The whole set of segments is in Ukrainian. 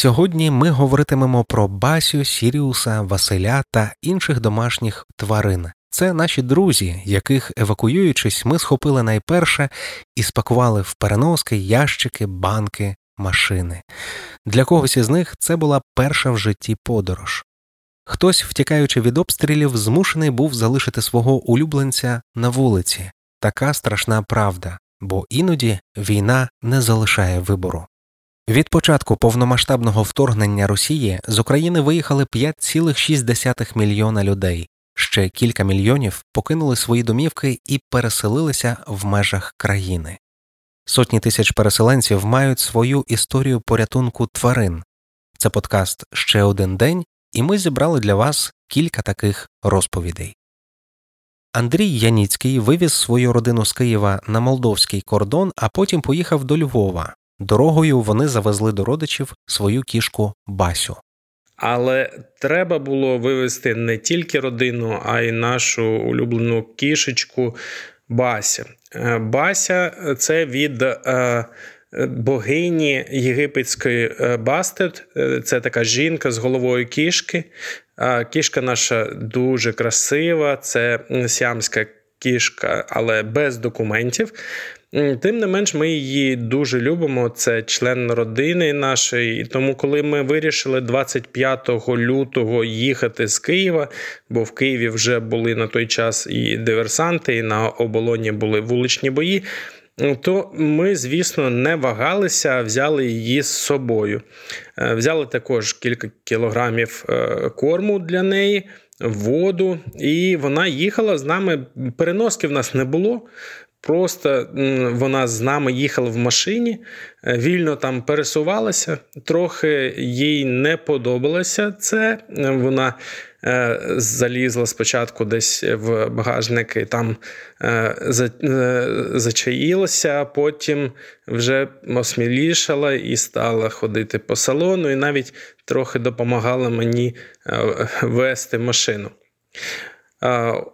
Сьогодні ми говоритимемо про Басю, Сіріуса, Василя та інших домашніх тварин. Це наші друзі, яких, евакуюючись, ми схопили найперше і спакували в переноски, ящики, банки, машини. Для когось із них це була перша в житті подорож. Хтось, втікаючи від обстрілів, змушений був залишити свого улюбленця на вулиці. Така страшна правда, бо іноді війна не залишає вибору. Від початку повномасштабного вторгнення Росії з України виїхали 5,6 мільйона людей, ще кілька мільйонів покинули свої домівки і переселилися в межах країни. Сотні тисяч переселенців мають свою історію порятунку тварин. Це подкаст Ще один день, і ми зібрали для вас кілька таких розповідей. Андрій Яніцький вивіз свою родину з Києва на молдовський кордон, а потім поїхав до Львова. Дорогою вони завезли до родичів свою кішку Басю. Але треба було вивезти не тільки родину, а й нашу улюблену кішечку Бася. Е, Бася це від е, богині єгипетської е, Бастет. Це така жінка з головою кішки. Кішка наша дуже красива, це сіамська кішка, але без документів. Тим не менш, ми її дуже любимо. Це член родини нашої. І тому, коли ми вирішили 25 лютого їхати з Києва, бо в Києві вже були на той час і диверсанти, і на оболоні були вуличні бої. То ми, звісно, не вагалися, взяли її з собою. Е, взяли також кілька кілограмів е, корму для неї, воду, і вона їхала з нами. Переноски в нас не було. Просто вона з нами їхала в машині, е, вільно там пересувалася, трохи їй не подобалося це. Вона е, залізла спочатку десь в багажник і там е, зачаїлася, а потім вже осмілішала і стала ходити по салону, і навіть трохи допомагала мені вести машину.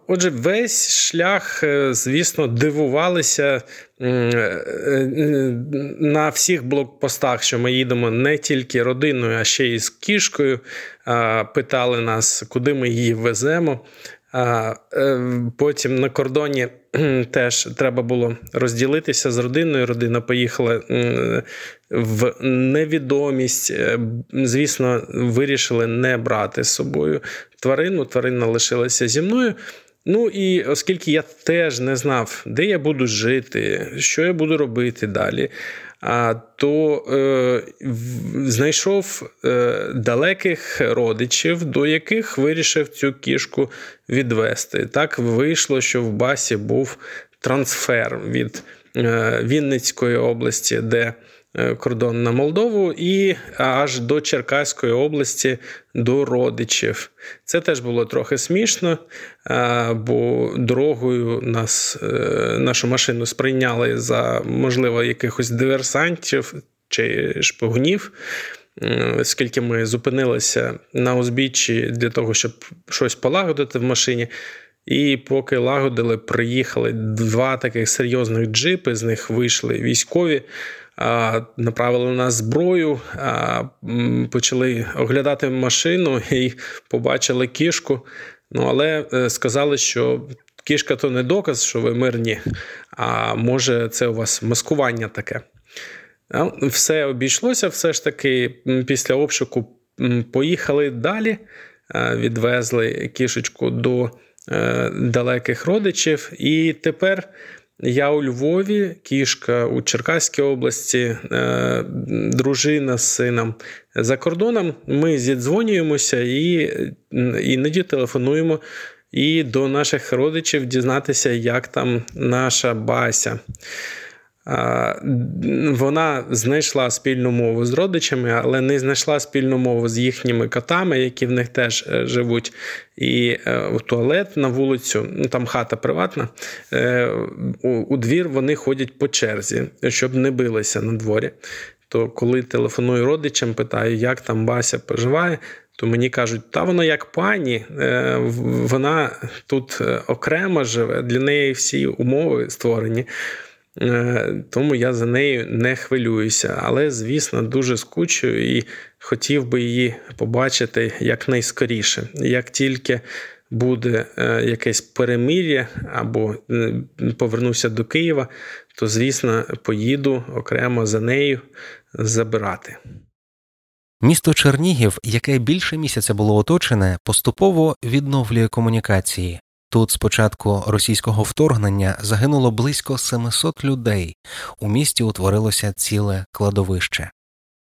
Отже, весь шлях, е, звісно, дивувалися е, е, на всіх блокпостах, що ми їдемо не тільки родиною, а ще й з кішкою. Питали нас, куди ми її веземо. Потім на кордоні теж треба було розділитися з родиною. Родина поїхала в невідомість. Звісно, вирішили не брати з собою тварину. Тварина лишилася зі мною. Ну і оскільки я теж не знав, де я буду жити, що я буду робити далі, то е, знайшов е, далеких родичів, до яких вирішив цю кішку відвести. Так вийшло, що в басі був трансфер від е, Вінницької області, де кордон на Молдову і аж до Черкаської області до родичів. Це теж було трохи смішно, е, бо дорогою нас, е, нашу машину сприйняли за, можливо, якихось диверсантів чи шпигунів. Оскільки ми зупинилися на узбіччі для того, щоб щось полагодити в машині. І поки лагодили, приїхали два таких серйозних джипи, з них вийшли військові направили на зброю, почали оглядати машину і побачили кішку. Ну, але е, сказали, що кішка то не доказ, що ви мирні, а може, це у вас маскування таке. Все обійшлося, все ж таки, після обшуку поїхали далі, відвезли кішечку до е, далеких родичів, і тепер я у Львові, кішка у Черкаській області, е, дружина з сином за кордоном. Ми зідзвонюємося і іноді телефонуємо і до наших родичів дізнатися, як там наша бася. Вона знайшла спільну мову з родичами, але не знайшла спільну мову з їхніми котами, які в них теж е, живуть. І е, в туалет на вулицю, ну там хата приватна, е, у двір вони ходять по черзі, щоб не билися на дворі. То коли телефоную родичам, питаю, як там Бася поживає, то мені кажуть, та вона як пані, вона тут окремо живе, для неї всі умови створені. Е, тому я за нею не хвилююся. Але, звісно, дуже скучую і хотів би її побачити якнайскоріше. Як тільки буде е, якесь перемир'я або е, повернуся до Києва, то, звісно, поїду окремо за нею забирати. Місто Чернігів, яке більше місяця було оточене, поступово відновлює комунікації. Тут з початку російського вторгнення загинуло близько 700 людей. У місті утворилося ціле кладовище.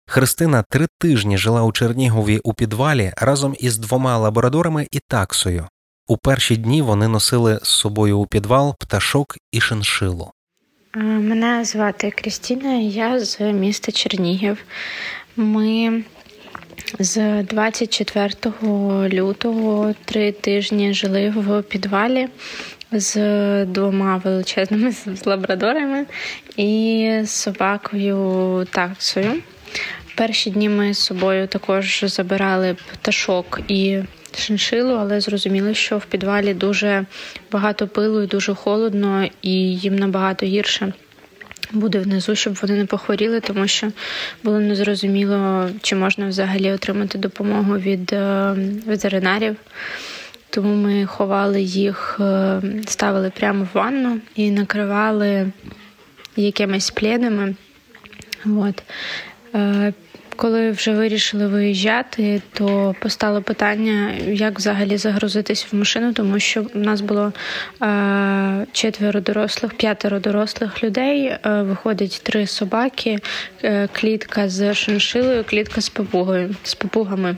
Христина три тижні жила у Чернігові у підвалі разом із двома лаборадорами і таксою. У перші дні вони носили з собою у підвал пташок і шиншилу. Мене звати Крістіна, я з міста Чернігів. Ми з 24 лютого три тижні жили в підвалі з двома величезними лабрадорами і собакою таксою. Перші дні ми з собою також забирали пташок і шиншилу, але зрозуміли, що в підвалі дуже багато пилу і дуже холодно, і їм набагато гірше буде внизу, щоб вони не похворіли, тому що було незрозуміло, чи можна взагалі отримати допомогу від е, ветеринарів. Тому ми ховали їх, е, ставили прямо в ванну і накривали якимись плідами. От. Коли вже вирішили виїжджати, то постало питання, як взагалі загрузитись в машину, тому що в нас було е, четверо дорослих, п'ятеро дорослих людей. Е, виходить три собаки, е, клітка з шиншилою, клітка з попугою, з попугами.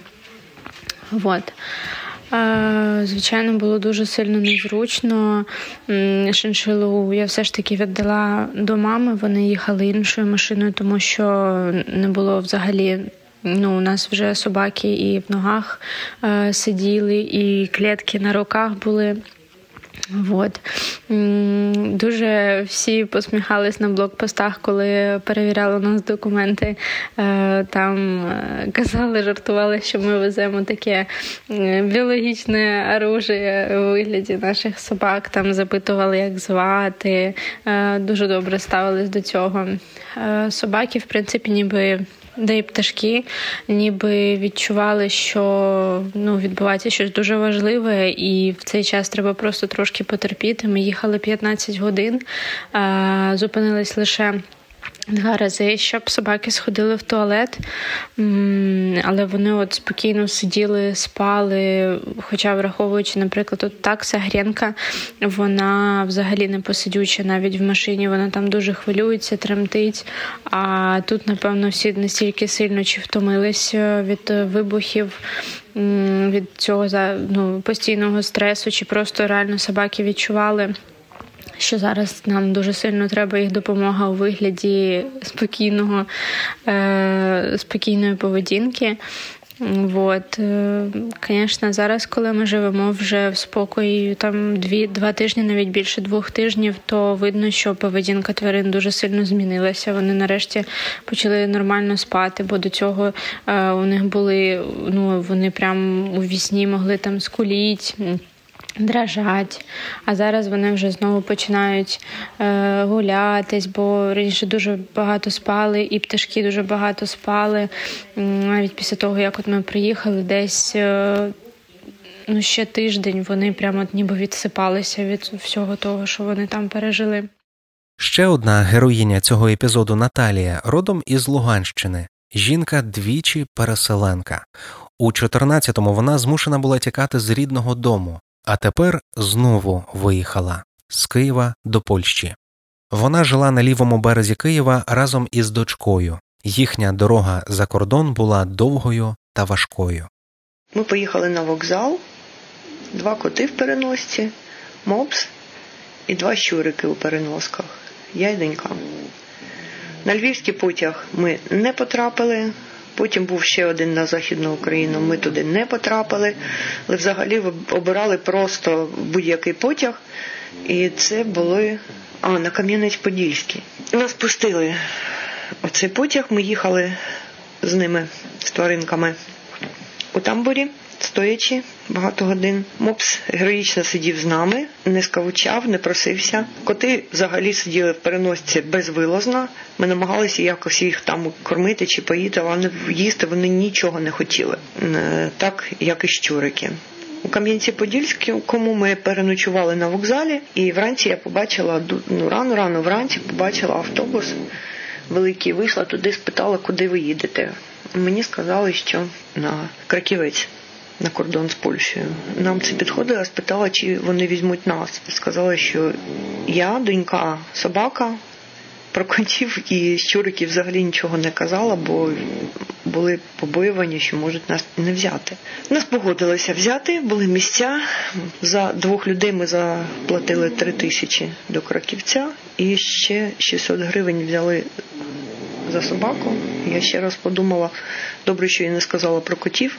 Вот. Звичайно, було дуже сильно незручно. Шиншилу я все ж таки віддала до мами. Вони їхали іншою машиною, тому що не було взагалі. Ну, у нас вже собаки і в ногах е, сиділи, і клітки на руках були. От. Дуже всі посміхались на блокпостах, коли перевіряли у нас документи. Е, там е, казали, жартували, що ми веземо таке біологічне оружие у вигляді наших собак. Там запитували, як звати. Е, дуже добре ставились до цього. Собаки, в принципі, ніби де і пташки ніби відчували, що ну, відбувається щось дуже важливе, і в цей час треба просто трошки потерпіти. Ми їхали 15 годин, зупинились лише. Два рази, щоб собаки сходили в туалет, але вони от спокійно сиділи, спали. Хоча, враховуючи, наприклад, от такса Гренка, вона взагалі не посидюча навіть в машині, вона там дуже хвилюється, тремтить. А тут, напевно, всі настільки сильно чи втомились від вибухів. Від цього ну, постійного стресу, чи просто реально собаки відчували що зараз нам дуже сильно треба їх допомога у вигляді спокійного, е, спокійної поведінки. От, звісно, зараз, коли ми живемо вже в спокої, там дві два тижні, навіть більше двох тижнів, то видно, що поведінка тварин дуже сильно змінилася. Вони нарешті почали нормально спати, бо до цього е, у них були ну вони прям у вісні могли там скуліть дрожать, а зараз вони вже знову починають е, гулятись, бо раніше дуже багато спали, і пташки дуже багато спали. Навіть після того, як от ми приїхали, десь е, ну, ще тиждень вони прямо ніби відсипалися від всього того, що вони там пережили. Ще одна героїня цього епізоду Наталія, родом із Луганщини. Жінка двічі переселенка. У 14-му вона змушена була тікати з рідного дому, а тепер знову виїхала з Києва до Польщі. Вона жила на лівому березі Києва разом із дочкою. Їхня дорога за кордон була довгою та важкою. Ми поїхали на вокзал, два коти в переносці, мопс і два щурики у переносках. Я й донька. На львівський потяг ми не потрапили, Потім був ще один на Західну Україну. Ми туди не потрапили, але взагалі обирали просто будь-який потяг. І це були а, на Кам'янець-Подільський. Нас пустили оцей потяг. Ми їхали з ними, з тваринками у тамбурі, стоячи, багато годин. Мопс героїчно сидів з нами, не скавучав, не просився. Коти взагалі сиділи в переносці безвилозно. Ми намагалися якось їх там кормити чи поїти, але їсти вони нічого не хотіли, е, так як і щурики. У Кам'янці-Подільському ми переночували на вокзалі, і вранці я побачила ну, рано, рано вранці побачила автобус великий. Вийшла туди, спитала, куди ви їдете. Мені сказали, що на Краківець. На кордон з Польщею. Нам це підходило, спитала, чи вони візьмуть нас. Сказали, що я, донька, собака, про котів і щуриків взагалі нічого не казала, бо були побоювані, що можуть нас не взяти. Нас погодилися взяти, були місця. За двох людей ми заплатили три тисячі до краківця і ще 600 гривень взяли за собаку. Я ще раз подумала, добре, що я не сказала про котів.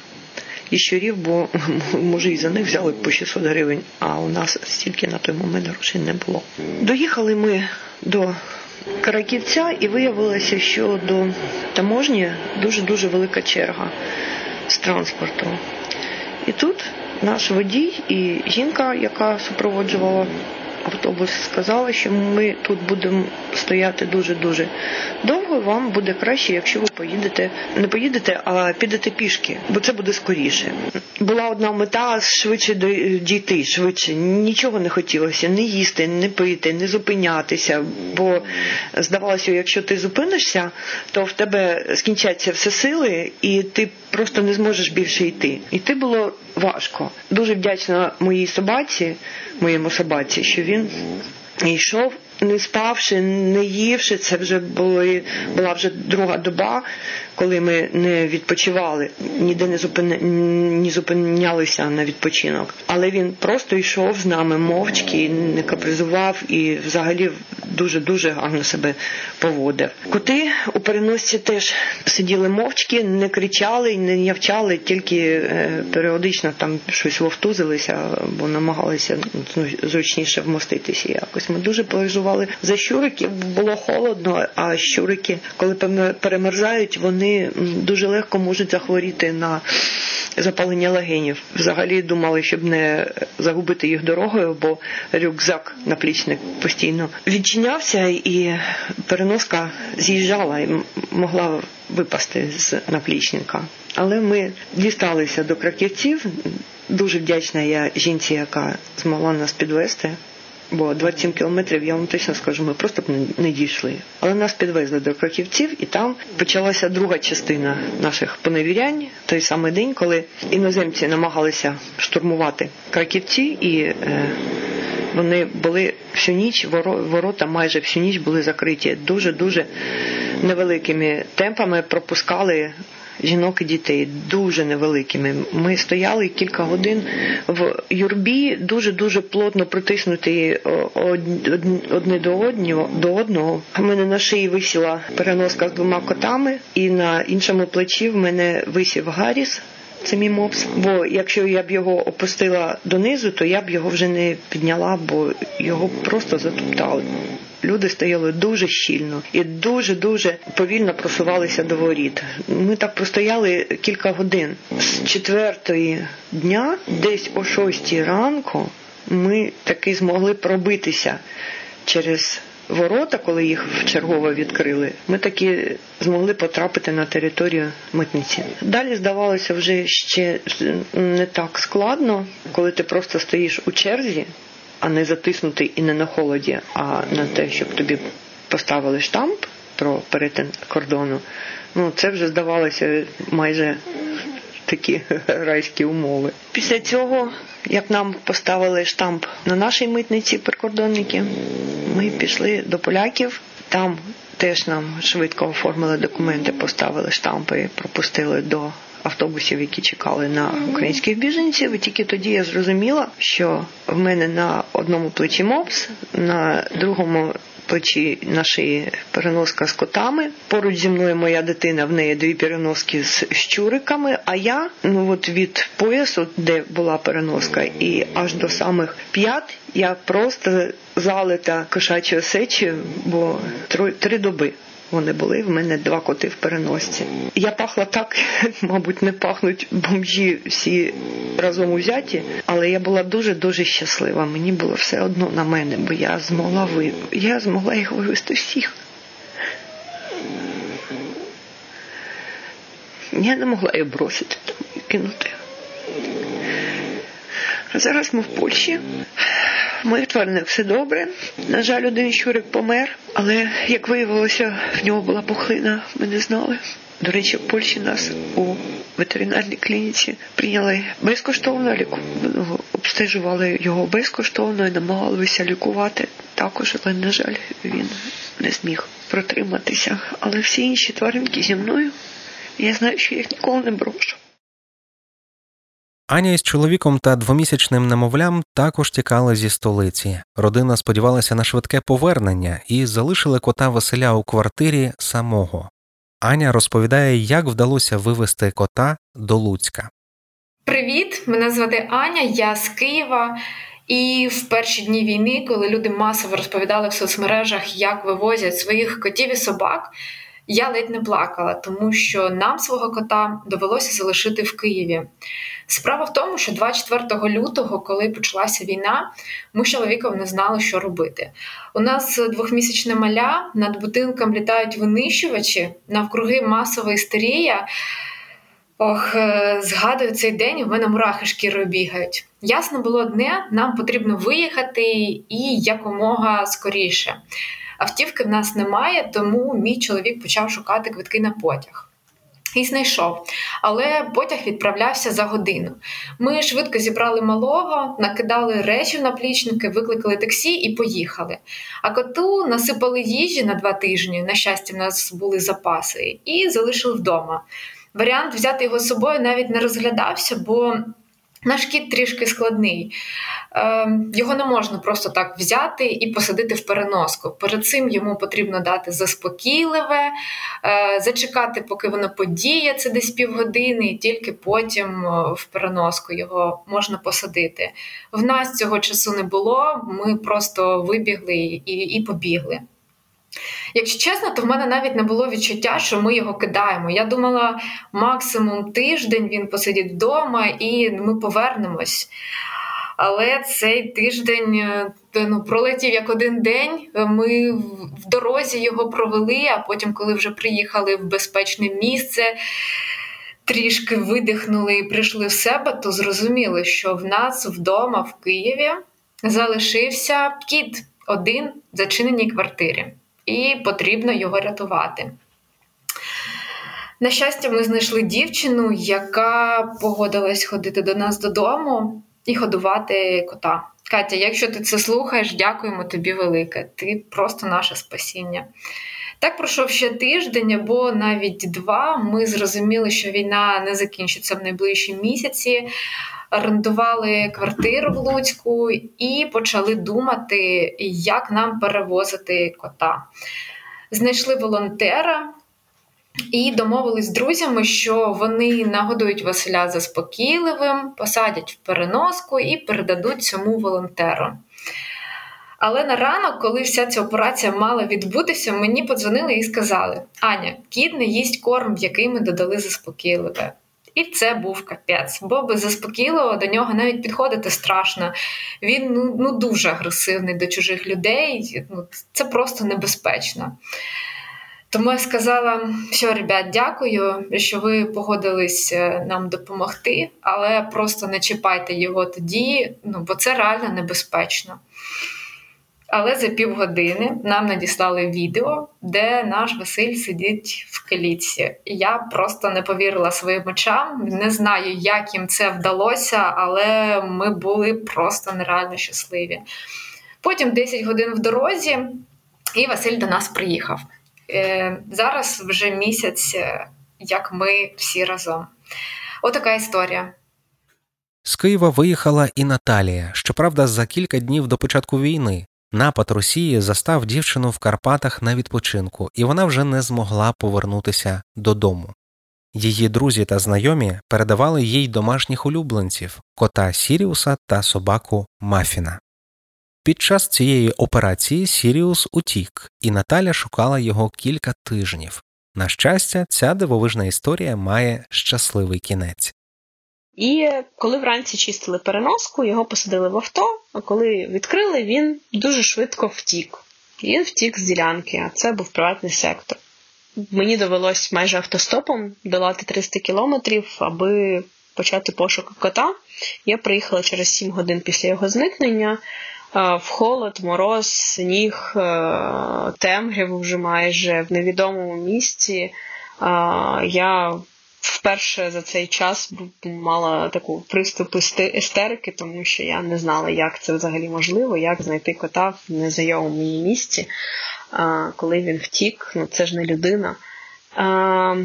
І щурів, бо може і за них взяли по 600 гривень, а у нас стільки на той момент грошей не було. Доїхали ми до Караківця, і виявилося, що до таможні дуже-дуже велика черга з транспорту. І тут наш водій і жінка, яка супроводжувала автобус, сказали, що ми тут будемо стояти дуже-дуже довго. Вам буде краще, якщо ви поїдете, не поїдете, а підете пішки, бо це буде скоріше. Була одна мета швидше дійти, швидше нічого не хотілося, не їсти, не пити, не зупинятися. Бо здавалося, якщо ти зупинишся, то в тебе скінчаться все сили, і ти просто не зможеш більше йти. Іти було важко. Дуже вдячна моїй собаці, моєму собаці, що він йшов не спавши, не ївши, це вже були, була вже друга доба, коли ми не відпочивали, ніде не зупини, не зупинялися на відпочинок. Але він просто йшов з нами мовчки, не капризував і взагалі дуже дуже гарно себе поводив. Коти у переносці теж сиділи мовчки, не кричали, не явчали, тільки е, періодично там щось вовтузилися, бо намагалися ну, зручніше вмоститися. Якось ми дуже переживали за щуриків. Було холодно, а щурики, коли перемерзають, вони дуже легко можуть захворіти на запалення легенів. Взагалі думали, щоб не загубити їх дорогою, бо рюкзак наплічник постійно відчинявся, і переноска з'їжджала і могла випасти з наплічника. Але ми дісталися до краківців. Дуже вдячна я жінці, яка змогла нас підвести бо 27 кілометрів, я вам точно скажу, ми просто б не дійшли. Але нас підвезли до краківців, і там почалася друга частина наших поневірянь, той самий день, коли іноземці намагалися штурмувати краківці, і е, вони були всю ніч, ворота майже всю ніч були закриті дуже дуже невеликими темпами, пропускали жінок і дітей дуже невеликими. Ми стояли кілька годин в юрбі, дуже дуже плотно притиснуті одне до одного. До одного. У мене на шиї висіла переноска з двома котами, і на іншому плечі в мене висів Гарріс. Це мій мопс. Бо якщо я б його опустила донизу, то я б його вже не підняла, бо його просто затоптали. Люди стояли дуже щільно і дуже дуже повільно просувалися до воріт. Ми так простояли кілька годин з четвертої дня, десь о шостій ранку, ми таки змогли пробитися через. Ворота, коли їх вчергово відкрили, ми таки змогли потрапити на територію митниці. Далі здавалося вже ще не так складно, коли ти просто стоїш у черзі а не затиснутий і не на холоді, а на те, щоб тобі поставили штамп про перетин кордону. Ну це вже здавалося майже такі райські умови. Після цього, як нам поставили штамп на нашій митниці прикордонники, ми пішли до поляків. Там теж нам швидко оформили документи, поставили штампи, пропустили до автобусів, які чекали на українських біженців. І тільки тоді я зрозуміла, що в мене на одному плечі мопс, на другому плечі на шиї переноска з котами. Поруч зі мною моя дитина, в неї дві переноски з щуриками. А я ну от від поясу, де була переноска, і аж до самих п'ят я просто залита кошачою сечею, бо три доби вони були. В мене два коти в переносці. Я пахла так, мабуть, не пахнуть бомжі всі разом узяті, але я була дуже дуже щаслива. Мені було все одно на мене, бо я змогла ви... я змогла їх вивезти всіх. Я не могла їх бросити там кинути. А зараз ми в Польщі. Моїх тваринах все добре. На жаль, один щурик помер, але як виявилося, в нього була пухлина, ми не знали. До речі, в Польщі нас у ветеринарній клініці прийняли безкоштовно ліку. Обстежували його безкоштовно і намагалися лікувати також, але, на жаль, він не зміг протриматися. Але всі інші тваринки зі мною. Я знаю, що їх ніколи не брошу. Аня із чоловіком та двомісячним немовлям також тікали зі столиці. Родина сподівалася на швидке повернення і залишили кота Василя у квартирі самого. Аня розповідає, як вдалося вивезти кота до Луцька. Привіт, мене звати Аня, я з Києва. І в перші дні війни, коли люди масово розповідали в соцмережах, як вивозять своїх котів і собак, я ледь не плакала, тому що нам свого кота довелося залишити в Києві. Справа в тому, що 24 лютого, коли почалася війна, ми з чоловіком не знали, що робити. У нас двохмісячне маля, над будинком літають винищувачі, навкруги масова істерія. Ох, е, згадую цей день, у мене мурахи шкірою бігають. Ясно було одне: нам потрібно виїхати і якомога скоріше. Автівки в нас немає, тому мій чоловік почав шукати квитки на потяг. І знайшов, але потяг відправлявся за годину. Ми швидко зібрали малого, накидали речі в наплічники, викликали таксі і поїхали. А коту насипали їжі на два тижні. На щастя, в нас були запаси, і залишили вдома. Варіант взяти його з собою навіть не розглядався, бо наш кіт трішки складний. Ем, його не можна просто так взяти і посадити в переноску. Перед цим йому потрібно дати заспокійливе, е, зачекати, поки воно подіє, це десь півгодини, і тільки потім е, в переноску його можна посадити. В нас цього часу не було, ми просто вибігли і, і побігли. Якщо чесно, то в мене навіть не було відчуття, що ми його кидаємо. Я думала, максимум тиждень він посидить вдома і ми повернемось. Але цей тиждень е, ну, пролетів як один день. Ми в дорозі його провели, а потім, коли вже приїхали в безпечне місце, трішки видихнули і прийшли в себе, то зрозуміли, що в нас вдома в Києві залишився кіт один в зачиненій квартирі, і потрібно його рятувати. На щастя, ми знайшли дівчину, яка погодилась ходити до нас додому і годувати кота. Катя, якщо ти це слухаєш, дякуємо тобі велике. Ти просто наше спасіння. Так пройшов ще тиждень або навіть два. Ми зрозуміли, що війна не закінчиться в найближчі місяці. Орендували квартиру в Луцьку і почали думати, як нам перевозити кота. Знайшли волонтера, і домовились з друзями, що вони нагодують Василя заспокійливим, посадять в переноску і передадуть цьому волонтеру. Але на ранок, коли вся ця операція мала відбутися, мені подзвонили і сказали: Аня, кіт не їсть корм, в який ми додали заспокійливе. І це був капець, бо без заспокійливого до нього навіть підходити страшно. Він ну, ну дуже агресивний до чужих людей, ну, це просто небезпечно. Тому я сказала, що ребят, дякую, що ви погодились е, нам допомогти, але просто не чіпайте його тоді, ну бо це реально небезпечно. Але за півгодини нам надіслали відео, де наш Василь сидить в клітці. Я просто не повірила своїм очам. Не знаю, як їм це вдалося, але ми були просто нереально щасливі. Потім 10 годин в дорозі, і Василь до нас приїхав. Е, зараз вже місяць, е, як ми всі разом. Отака історія. З Києва виїхала і Наталія. Щоправда, за кілька днів до початку війни напад Росії застав дівчину в Карпатах на відпочинку, і вона вже не змогла повернутися додому. Її друзі та знайомі передавали їй домашніх улюбленців кота Сіріуса та собаку Мафіна. Під час цієї операції Сіріус утік, і Наталя шукала його кілька тижнів. На щастя, ця дивовижна історія має щасливий кінець. І коли вранці чистили переноску, його посадили в авто, а коли відкрили, він дуже швидко втік. Він втік з ділянки, а це був приватний сектор. Мені довелось майже автостопом долати 300 кілометрів, аби почати пошук кота. Я приїхала через 7 годин після його зникнення. В холод, мороз, сніг, е, темряву вже майже в невідомому місці. Я вперше за цей час мала таку приступ естерики, тому що я не знала, як це взагалі можливо, як знайти кота в незнайомому місці, коли він втік. Ну це ж не людина,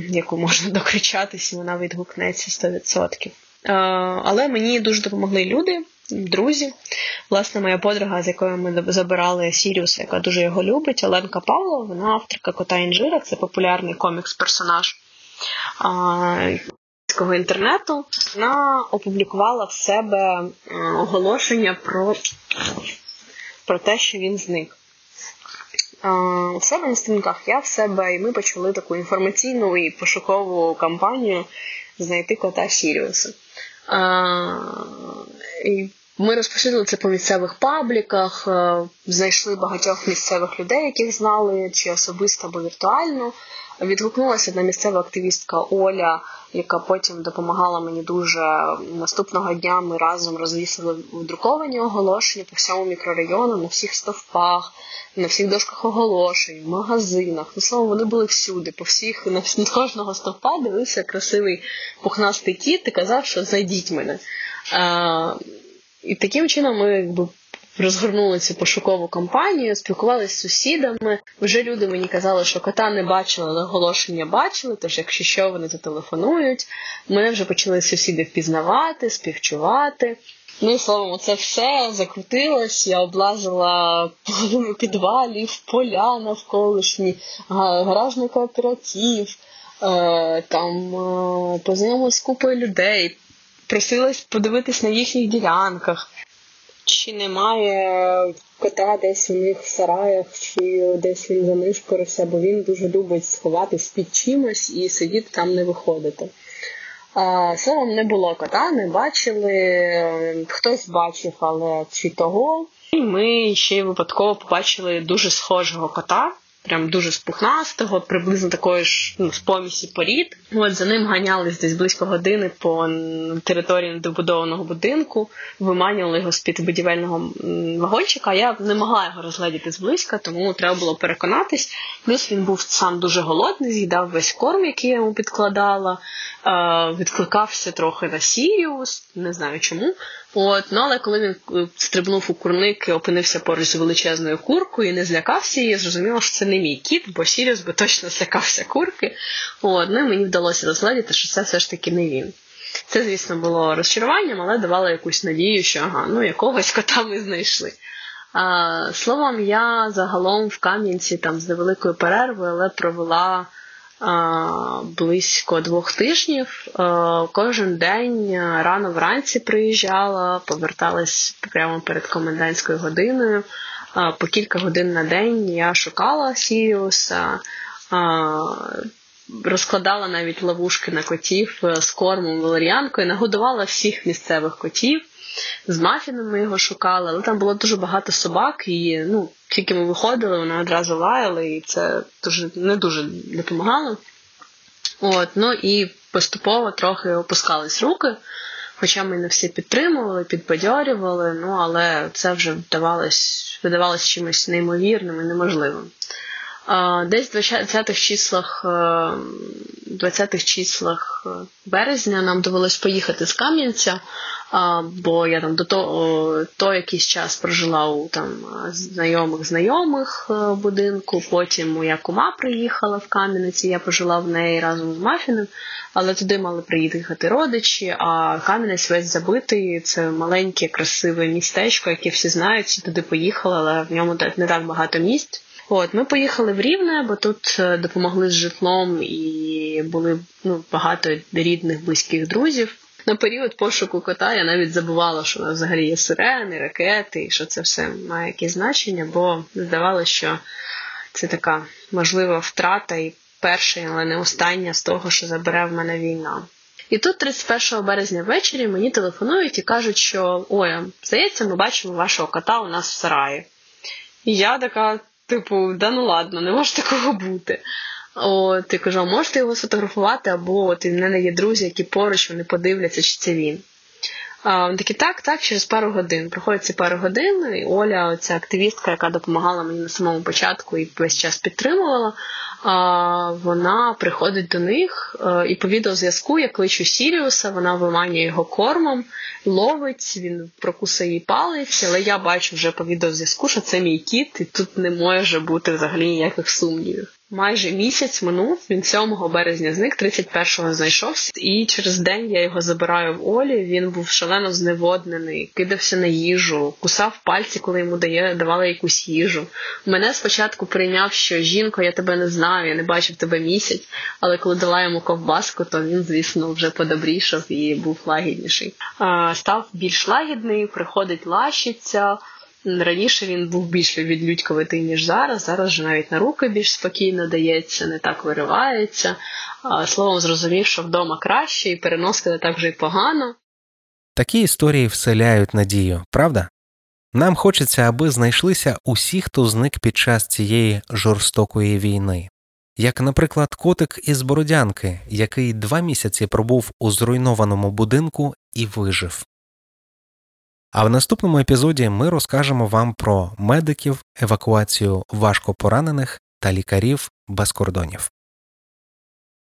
яку можна докричатись, і вона відгукнеться 100%. Але мені дуже допомогли люди. Друзі, власне, моя подруга, з якою ми забирали Сіріуса, яка дуже його любить, Оленка Павлова, вона авторка кота інжира, це популярний комікс-персонаж інтернету, вона опублікувала в себе оголошення про про те, що він зник. У себе на сторінках я в себе, і ми почали таку інформаційну і пошукову кампанію знайти кота Сіріуса. Ми розпосюдили це по місцевих пабліках, знайшли багатьох місцевих людей, яких знали, чи особисто або віртуально відгукнулася одна місцева активістка Оля, яка потім допомагала мені дуже. Наступного дня ми разом розвісили друковані оголошення по всьому мікрорайону, на всіх стовпах, на всіх дошках оголошень, в магазинах. Ну, словом, вони були всюди, по всіх, на кожного стовпа дивився красивий пухнастий кіт і казав, що знайдіть мене. А, І таким чином ми якби розгорнули цю пошукову кампанію, спілкувалися з сусідами. Вже люди мені казали, що кота не бачили, наголошення бачили, тож якщо що, вони зателефонують. Мене вже почали сусіди впізнавати, співчувати. Ну, словом, це все закрутилось. Я облазила підвалів, поля навколишні, гаражний кооператив, е, там е, познайомилась з купою людей, просилась подивитись на їхніх ділянках чи немає кота десь у них в сараях, чи десь він занишпорився, бо він дуже любить сховатись під чимось і сидіти там не виходити. А, Словом, не було кота, не бачили, хтось бачив, але чи того. І ми ще випадково побачили дуже схожого кота прям дуже спухнастого, приблизно такої ж ну, з помісі порід. От за ним ганялись десь близько години по території недобудованого будинку, виманювали його з під будівельного вагончика. Я не могла його розглядіти зблизька, тому треба було переконатись. Плюс він був сам дуже голодний, з'їдав весь корм, який я йому підкладала, відкликався трохи на Сіріус, не знаю чому. От, ну але коли він е, стрибнув у курник і опинився поруч з величезною куркою і не злякався її, зрозуміло, що це не мій кіт, бо Сіріус би точно злякався курки. От, ну і мені вдалося розглядіти, що це все ж таки не він. Це, звісно, було розчаруванням, але давало якусь надію, що ага, ну якогось кота ми знайшли. А, Словом, я загалом в Кам'янці там з невеликою перервою, але провела близько двох тижнів. Кожен день рано вранці приїжджала, поверталась прямо перед комендантською годиною. По кілька годин на день я шукала Сіріуса, розкладала навіть ловушки на котів з кормом валеріанкою, нагодувала всіх місцевих котів з мафінами його шукали, але там було дуже багато собак, і ну, тільки ми виходили, вони одразу лаяли, і це дуже не дуже допомагало. От, Ну і поступово трохи опускались руки, хоча ми не всі підтримували, підбадьорювали, ну але це вже вдавалось, видавалось чимось неймовірним і неможливим. Десь в 20-х числах 20-х е, числах е, березня нам довелось поїхати з Кам'янця, бо я там до того то якийсь час прожила у там знайомих знайомих е, будинку. Потім моя кума приїхала в Кам'янець, я пожила в неї разом з Мафіним, але туди мали приїхати родичі, а Кам'янець весь забитий. Це маленьке, красиве містечко, яке всі знають. Туди поїхала, але в ньому не так багато місць. От, Ми поїхали в Рівне, бо тут е, допомогли з житлом і були ну, багато рідних, близьких друзів. На період пошуку кота я навіть забувала, що взагалі є сирени, ракети, і що це все має якесь значення, бо здавалося, що це така можлива втрата і перша, але не остання з того, що забере в мене війна. І тут 31 березня ввечері мені телефонують і кажуть, що ой, здається, ми бачимо вашого кота у нас в сараї. І я така, типу, да ну ладно, не може такого бути. От, я кажу, можете його сфотографувати, або от і в мене є друзі, які поруч вони подивляться, чи це він. А, Вони такі, так, так, через пару годин. Проходять ці пару годин, і Оля, ця активістка, яка допомагала мені на самому початку і весь час підтримувала, а, вона приходить до них а, і по відеозв'язку я кличу Сіріуса, вона виманює його кормом, ловить, він прокусує її палець, але я бачу вже по відеозв'язку, що це мій кіт, і тут не може бути взагалі ніяких сумнівів. Майже місяць минув, він 7 березня зник, 31-го знайшовся, і через день я його забираю в Олі. Він був шалено зневоднений, кидався на їжу, кусав пальці, коли йому дає, давали якусь їжу. Мене спочатку прийняв, що жінко, я тебе не знаю, я не бачив тебе місяць, але коли дала йому ковбаску, то він, звісно, вже подобрішав і був лагідніший. Став більш лагідний, приходить лащиться. Раніше він був більш відлюдьковитий, ніж зараз. Зараз же навіть на руки більш спокійно дається, не так виривається. Словом, зрозумів, що вдома краще і переноски не так вже й погано. Такі історії вселяють надію, правда? Нам хочеться, аби знайшлися усі, хто зник під час цієї жорстокої війни, як, наприклад, котик із Бородянки, який два місяці пробув у зруйнованому будинку і вижив. А в наступному епізоді ми розкажемо вам про медиків, евакуацію важкопоранених та лікарів без кордонів.